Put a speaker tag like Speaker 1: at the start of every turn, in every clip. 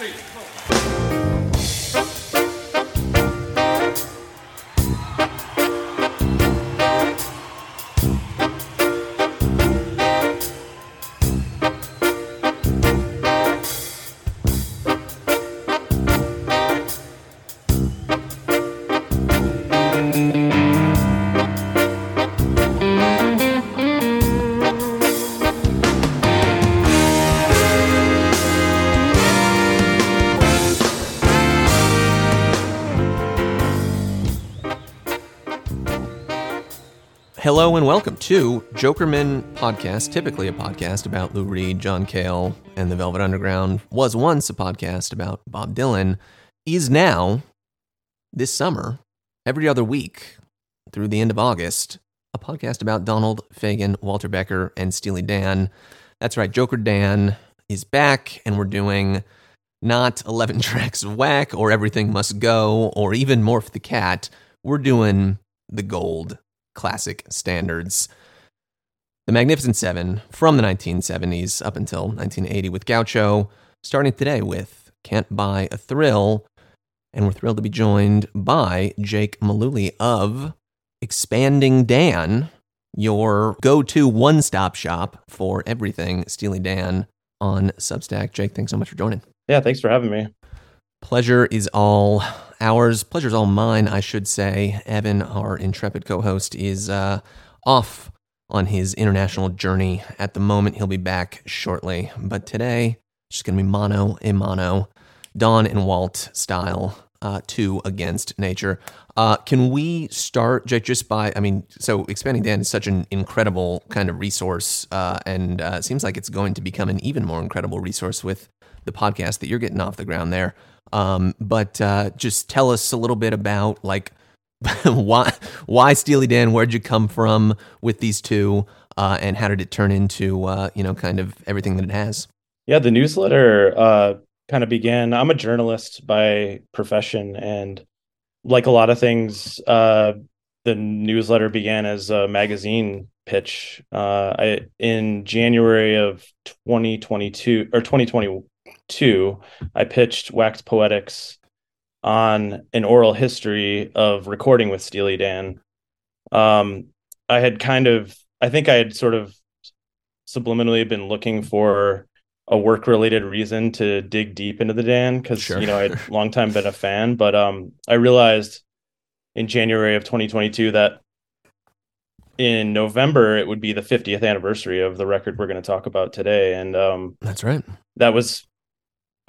Speaker 1: Street. Hello and welcome to Jokerman Podcast, typically a podcast about Lou Reed, John Cale, and the Velvet Underground. Was once a podcast about Bob Dylan, is now, this summer, every other week through the end of August, a podcast about Donald Fagen, Walter Becker, and Steely Dan. That's right, Joker Dan is back, and we're doing not 11 tracks of whack or Everything Must Go or even Morph the Cat. We're doing the gold classic standards. The Magnificent Seven from the 1970s up until 1980 with Gaucho, starting today with Can't Buy a Thrill. And we're thrilled to be joined by Jake Malooley of Expanding Dan, your go to one stop shop for everything Steely Dan on Substack. Jake, thanks so much for joining.
Speaker 2: Yeah, thanks for having me.
Speaker 1: Pleasure is all ours. Pleasure is all mine, I should say. Evan, our intrepid co host, is uh, off on his international journey at the moment. He'll be back shortly. But today, it's just going to be mono a mono, Don and Walt style, uh, two against nature. Uh, can we start, just by, I mean, so Expanding Dan is such an incredible kind of resource, uh, and uh, seems like it's going to become an even more incredible resource with the podcast that you're getting off the ground there. Um, but uh, just tell us a little bit about like why why Steely Dan? Where'd you come from with these two, uh, and how did it turn into uh, you know kind of everything that it has?
Speaker 2: Yeah, the newsletter uh, kind of began. I'm a journalist by profession, and like a lot of things, uh, the newsletter began as a magazine pitch. Uh, I in January of 2022 or 2020 two, I pitched Wax Poetics on an oral history of recording with Steely Dan. Um, I had kind of, I think I had sort of subliminally been looking for a work related reason to dig deep into the Dan because sure. you know I'd long time been a fan, but um, I realized in January of 2022 that in November it would be the 50th anniversary of the record we're going to talk about today, and um,
Speaker 1: that's right.
Speaker 2: That was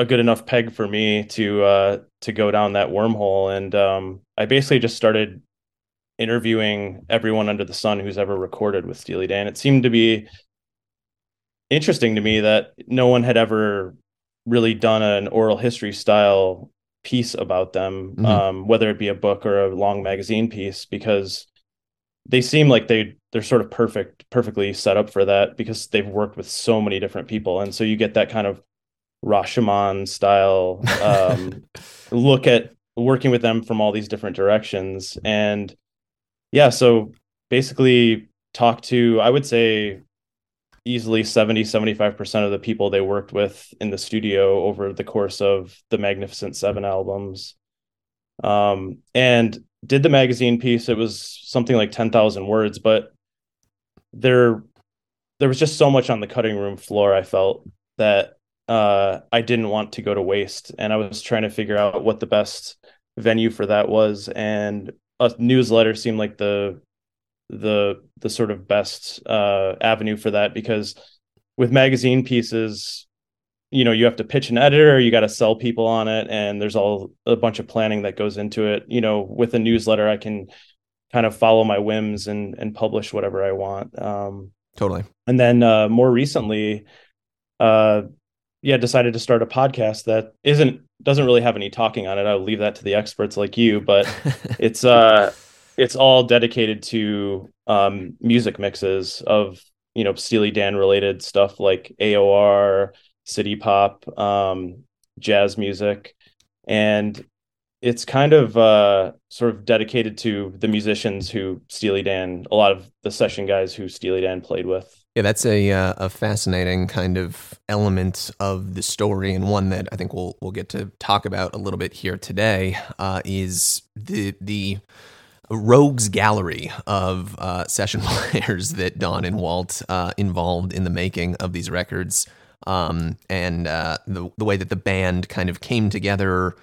Speaker 2: a good enough peg for me to uh, to go down that wormhole. And um, I basically just started interviewing everyone under the sun who's ever recorded with Steely Dan. It seemed to be interesting to me that no one had ever really done an oral history style piece about them, mm-hmm. um, whether it be a book or a long magazine piece, because they seem like they they're sort of perfect, perfectly set up for that because they've worked with so many different people, and so you get that kind of Rashomon style um, look at working with them from all these different directions. And yeah, so basically talk to, I would say, easily 70 75% of the people they worked with in the studio over the course of the magnificent seven albums um, and did the magazine piece it was something like 10,000 words but there there was just so much on the cutting room floor i felt that uh, I didn't want to go to waste, and I was trying to figure out what the best venue for that was, and a newsletter seemed like the the the sort of best uh, avenue for that because with magazine pieces you know you have to pitch an editor you got to sell people on it and there's all a bunch of planning that goes into it. You know with a newsletter i can kind of follow my whims and and publish whatever i want um
Speaker 1: totally.
Speaker 2: and then uh more recently uh yeah decided to start a podcast that isn't doesn't really have any talking on it. I'll leave that to the experts like you but it's uh it's all dedicated to um music mixes of you know steely dan related stuff like aor city pop um jazz music. And it's kind of uh sort of dedicated to the musicians who steely dan a lot of the session guys who steely dan played with
Speaker 1: Yeah, that's a uh, a fascinating kind of element of the story, and one that I think we'll we'll get to talk about a little bit here today. Uh, is the the rogues gallery of uh, session players that Don and Walt uh, involved in the making of these records, um, and uh, the the way that the band kind of came together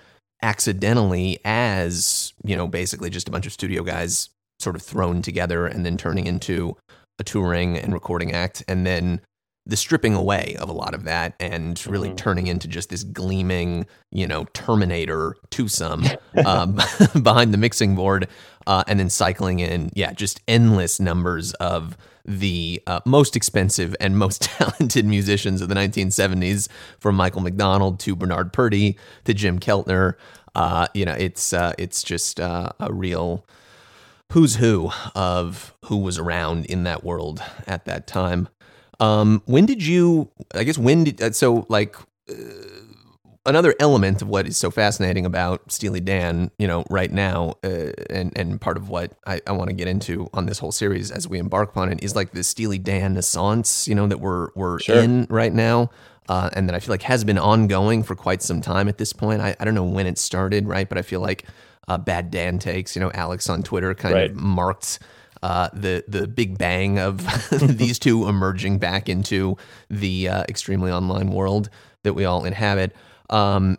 Speaker 1: accidentally as you know basically just a bunch of studio guys sort of thrown together and then turning into a touring and recording act, and then the stripping away of a lot of that and really mm-hmm. turning into just this gleaming, you know, Terminator twosome um, behind the mixing board, uh, and then cycling in, yeah, just endless numbers of the uh, most expensive and most talented musicians of the 1970s, from Michael McDonald to Bernard Purdie to Jim Keltner. Uh, you know, it's uh, it's just uh, a real who's who of who was around in that world at that time. Um, when did you? I guess when did uh, so like. Uh, another element of what is so fascinating about Steely Dan, you know, right now, uh, and and part of what I, I want to get into on this whole series as we embark upon it is like the Steely Dan Renaissance, you know, that we're we're sure. in right now, uh, and that I feel like has been ongoing for quite some time at this point. I, I don't know when it started, right, but I feel like uh, Bad Dan takes. You know, Alex on Twitter kind right. of marked uh, the the big bang of these two emerging back into the uh, extremely online world that we all inhabit. Um,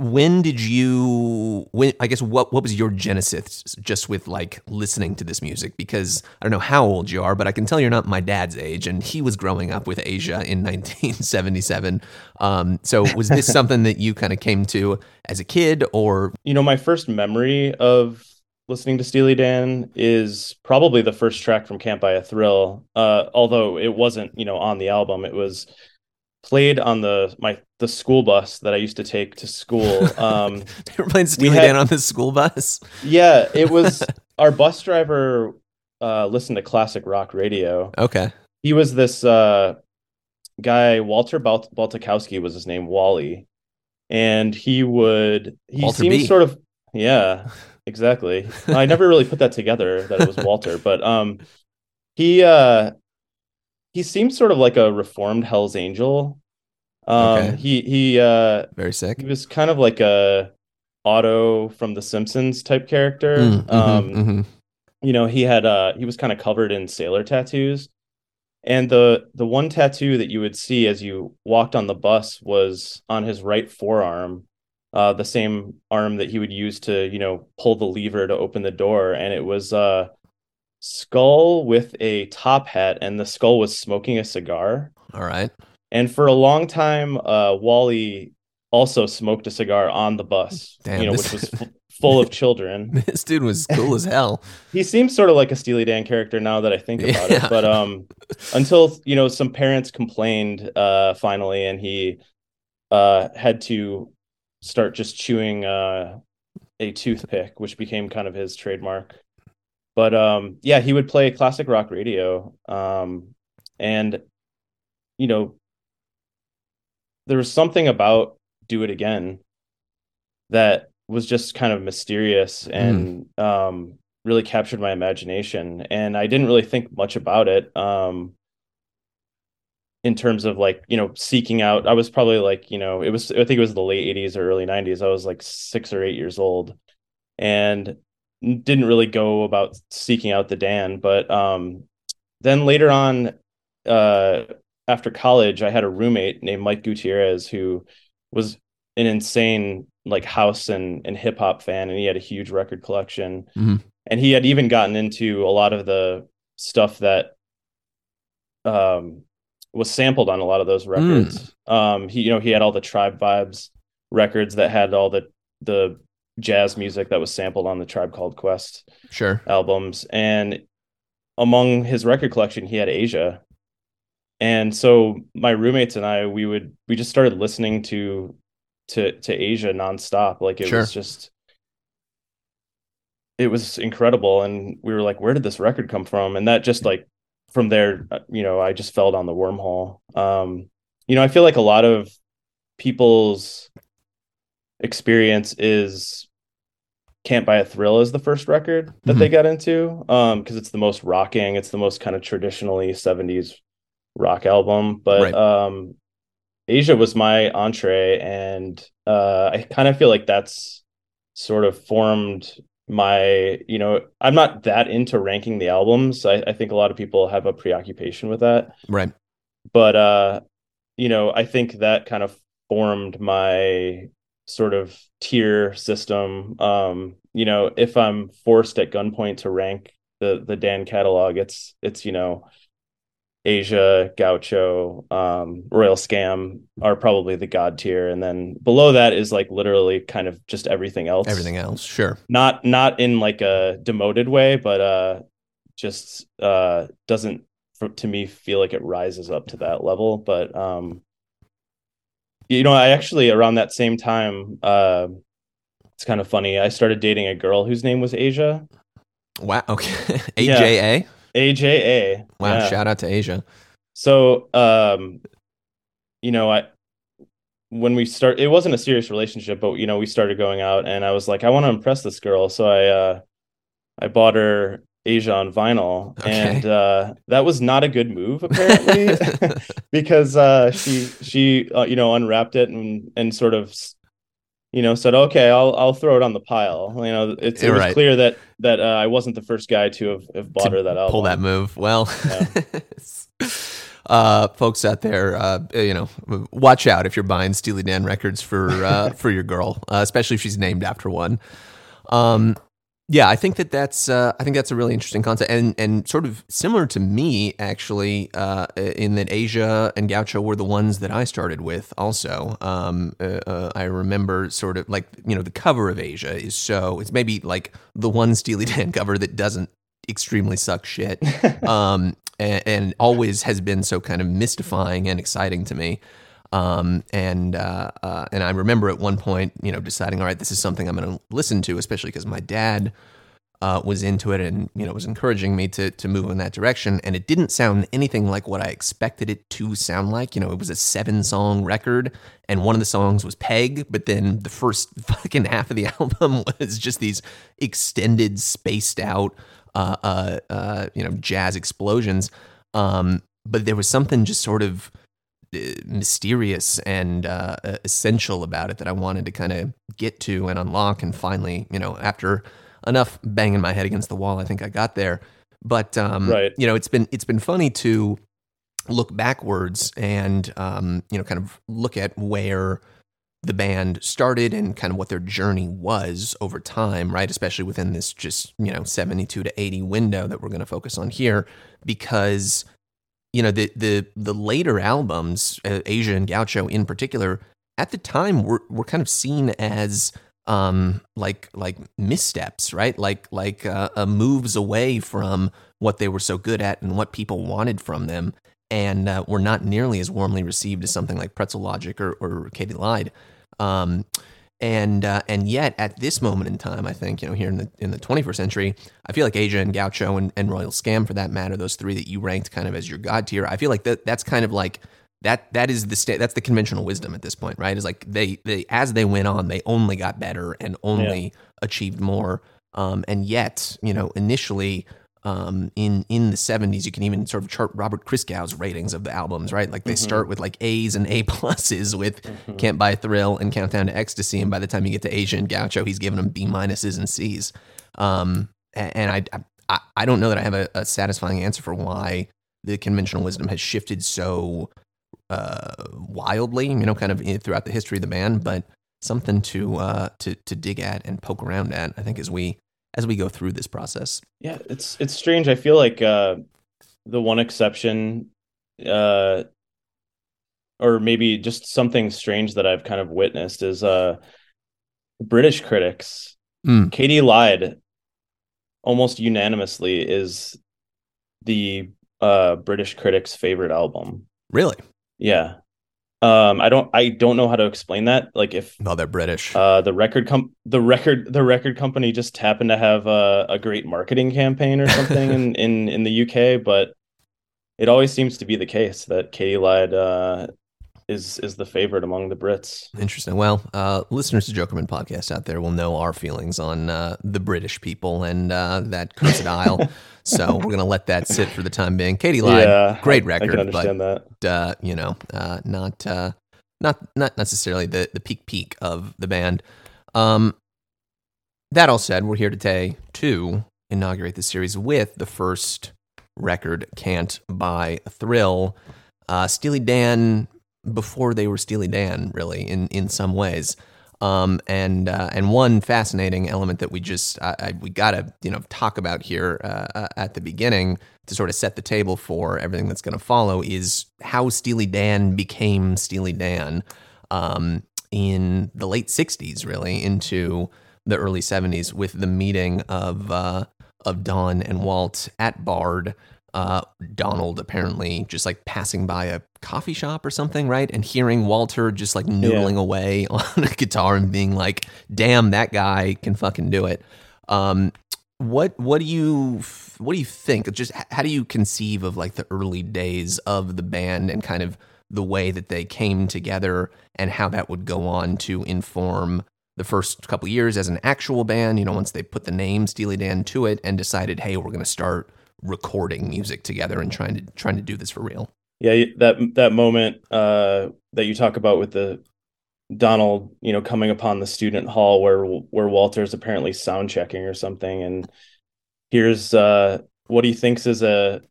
Speaker 1: when did you when i guess what what was your genesis just with like listening to this music? Because i don't know how old you are but i can tell you're not my dad's age and he was growing up with Aja in 1977 um, so was this something that you kind of came to as a kid or?
Speaker 2: You know my first memory of listening to steely dan is probably the first track from can't buy a thrill. Uh, although it wasn't you know on the album it was played on the my the school bus that I used to take to school. Um,
Speaker 1: were playing Steely Dan on the school bus.
Speaker 2: Yeah, it was our bus driver uh, listened to classic rock radio.
Speaker 1: Okay,
Speaker 2: he was this uh, guy Walter Balt- Baltikowski was his name Wally, and he would he Walter seemed B. sort of yeah exactly. I never really put that together that it was Walter, but um he uh he seems sort of like a reformed Hell's Angel. Um, okay. he he uh,
Speaker 1: very sick.
Speaker 2: He was kind of like a Otto from The Simpsons type character. Mm, mm-hmm, um, mm-hmm. You know, he had uh, he was kind of covered in sailor tattoos, and the the one tattoo that you would see as you walked on the bus was on his right forearm. Uh, the same arm that he would use to, you know, pull the lever to open the door, and it was uh, skull with a top hat, and the skull was smoking a cigar.
Speaker 1: All right.
Speaker 2: And for a long time, uh, Wally also smoked a cigar on the bus, Damn, you know, this... which was f- full of children.
Speaker 1: this dude was cool as hell.
Speaker 2: he seems sort of like a Steely Dan character now that I think about yeah. it. But um, until you know, some parents complained uh, finally, and he uh, had to start just chewing uh, a toothpick, which became kind of his trademark but um yeah he would play classic rock radio um and you know there was something about do it again that was just kind of mysterious hmm. and mm. um really captured my imagination and i didn't really think much about it um in terms of like you know seeking out i was probably like you know it was i think it was the late 80s or early 90s i was like 6 or 8 years old and didn't really go about seeking out the Dan, but um, then later on, uh, after college, I had a roommate named Mike Gutierrez who was an insane like house and, and hip hop fan, and he had a huge record collection, mm-hmm. and he had even gotten into a lot of the stuff that um, was sampled on a lot of those records. Mm. Um, he you know he had all the Tribe Vibes records that had all the the jazz music that was sampled on the Tribe Called Quest
Speaker 1: sure
Speaker 2: albums. And among his record collection, he had Aja. And so my roommates and I, we would we just started listening to to to Aja nonstop. Like it sure. was just it was incredible. And we were like, where did this record come from? And that just like from there, uh, you know, I just fell down the wormhole. Um, you know, I feel like a lot of people's experience is can't Buy a Thrill is the first record that mm-hmm. they got into um because it's the most rocking, it's the most kind of traditionally 70s rock album. But
Speaker 1: Right.
Speaker 2: um, Aja was my entree, and uh, I kind of feel like that's sort of formed my. You know, I'm not that into ranking the albums. I, I think a lot of people have a preoccupation with that
Speaker 1: Right.
Speaker 2: but uh you know i think that kind of formed my sort of tier system um you know if i'm forced at gunpoint to rank the the dan catalog it's it's you know Aja gaucho um royal scam are probably the god tier and then below that is like literally kind of just everything else
Speaker 1: Everything else, sure.
Speaker 2: not not in like a demoted way but uh just uh doesn't for, to me feel like it rises up to that level but um you know i actually around that same time uh it's kind of funny i started dating a girl whose name was Aja
Speaker 1: Wow. Okay. AJA.
Speaker 2: Aja
Speaker 1: Wow.
Speaker 2: Yeah.
Speaker 1: Shout out to Aja.
Speaker 2: so um you know i when we start it wasn't a serious relationship but you know we started going out and i was like i want to impress this girl so i uh i bought her Aja on vinyl
Speaker 1: Okay.
Speaker 2: and uh that was not a good move apparently because uh she she uh, you know unwrapped it and and sort of you know said okay i'll i'll throw it on the pile you know it's, it was
Speaker 1: right.
Speaker 2: clear that that uh, i wasn't the first guy to have, have bought
Speaker 1: To
Speaker 2: her that album
Speaker 1: Pull that move. Well,
Speaker 2: Yeah.
Speaker 1: uh, folks out there, uh, you know, watch out if you're buying Steely Dan records for uh, for your girl, uh, especially if she's named after one. Um, yeah, I think that that's uh, I think that's a really interesting concept, and and sort of similar to me actually, uh, in that Aja and Gaucho were the ones that I started with. Also, um, uh, uh, I remember sort of like you know the cover of Aja is so it's maybe like the one Steely Dan cover that doesn't extremely suck shit, um, and, and always has been so kind of mystifying and exciting to me. Um, and uh, uh, and I remember at one point, you know, deciding, all right, this is something I'm going to listen to, especially because my dad uh, was into it and you know was encouraging me to to move in that direction. And it didn't sound anything like what I expected it to sound like. You know, it was a seven song record, and one of the songs was Peg, but then the first fucking half of the album was just these extended, spaced out, uh, uh, uh, you know, jazz explosions. Um, but there was something just sort of mysterious and uh, uh, essential about it that I wanted to kind of get to and unlock. And finally, you know, after enough banging my head against the wall, I think I got there. But um,
Speaker 2: Right.
Speaker 1: you know, it's been it's been funny to look backwards and um, you know, kind of look at where the band started and kind of what their journey was over time, right? Especially within this just, you know, 72 to 80 window that we're going to focus on here because you know, the the the later albums, uh, Aja and Gaucho in particular, at the time were were kind of seen as um like like missteps, right? Like like uh, uh, moves away from what they were so good at and what people wanted from them and uh, were not nearly as warmly received as something like Pretzel Logic or, or Katy Lied. Um, and uh, and yet at this moment in time, I think you know here in the in the 21st century, I feel like Aja and Gaucho and, and Royal Scam for that matter, those three that you ranked kind of as your god tier. I feel like that that's kind of like that that is the sta- that's the conventional wisdom at this point, right? Is like they they as they went on, they only got better and only achieved more. Um, and yet, you know, initially um, in in the 70s, you can even sort of chart Robert Christgau's ratings of the albums, right? Like they start with like A's and A pluses with Can't Buy a Thrill and Countdown to Ecstasy, and by the time you get to Aja and Gaucho, he's giving them B minuses and C's. Um, and I, I I don't know that I have a, a satisfying answer for why the conventional wisdom has shifted so uh, wildly, you know, kind of throughout the history of the band, but something to uh, to to dig at and poke around at. I think as we as we go through this process.
Speaker 2: Yeah, it's it's strange. I feel like uh the one exception uh or maybe just something strange that I've kind of witnessed is uh British critics.
Speaker 1: Mm.
Speaker 2: Katy Lied almost unanimously is the uh British critics' favorite album.
Speaker 1: Really?
Speaker 2: Yeah. Um I don't I don't know how to explain that. Like if
Speaker 1: no, they're British.
Speaker 2: uh the record com the record the record company just happened to have a, a great marketing campaign or something in, in in the UK but it always seems to be the case that Katy Lied uh is is the favorite among the Brits.
Speaker 1: Interesting. Well, uh, listeners to Jokerman podcast out there will know our feelings on uh, the British people and uh, that cursed isle. So we're gonna let that sit for the time being. Katy Lied.
Speaker 2: Yeah,
Speaker 1: Great
Speaker 2: I- I
Speaker 1: record,
Speaker 2: can understand that.
Speaker 1: but uh, you know, uh, not uh, not not necessarily the the peak peak of the band. Um, that all said, we're here today to inaugurate the series with the first record, "Can't Buy a Thrill." Uh, Steely Dan before they were Steely Dan, really, in in some ways. Um, and uh, and one fascinating element that we just I, I, we gotta you know talk about here uh, at the beginning to sort of set the table for everything that's going to follow is how Steely Dan became Steely Dan um, in the late '60s, really into the early '70s, with the meeting of uh, of Don and Walt at Bard. Uh, Donald apparently just like passing by a coffee shop or something, right? And hearing Walter just like noodling away on a guitar and being like, "Damn, that guy can fucking do it." Um, what what do you what do you think? Just how do you conceive of like the early days of the band and kind of the way that they came together and how that would go on to inform the first couple years as an actual band? You know, once they put the name Steely Dan to it and decided, hey, we're going to start recording music together and trying to trying to do this for real.
Speaker 2: Yeah, that that moment uh, that you talk about with the Donald, you know, coming upon the student hall where where Walter's apparently sound checking or something, and here's uh, what he thinks is a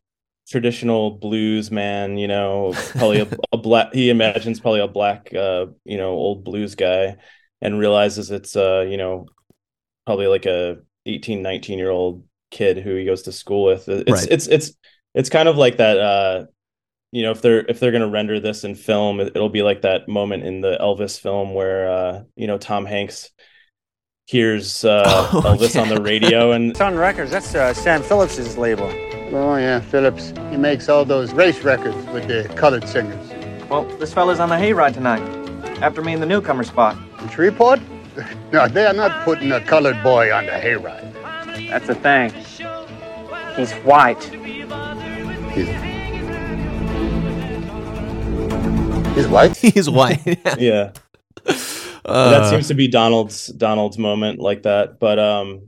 Speaker 2: traditional blues man, you know, probably a, a black. He imagines probably a black, uh, you know, old blues guy, and realizes it's uh, you know, probably like a 18, 19 year old kid who he goes to school with. It's
Speaker 1: Right.
Speaker 2: it's it's it's kind of like that. Uh, you know, if they're if they're gonna render this in film, it, it'll be like that moment in the Elvis film where uh, you know Tom Hanks hears uh,
Speaker 1: Oh,
Speaker 2: Elvis on the radio and
Speaker 3: Sun Records, that's uh, Sam Phillips' label.
Speaker 4: Oh, yeah, Phillips. He makes all those race records with the colored singers.
Speaker 5: Well, this fella's on the hayride tonight. After me in the newcomer spot.
Speaker 4: In Shreveport? No, they are not putting a colored boy on the hayride.
Speaker 5: That's a thing. He's white.
Speaker 4: He's, he's white.
Speaker 1: He's white.
Speaker 2: yeah.
Speaker 1: Uh,
Speaker 2: that seems to be Donald's Donald's moment like that. But um,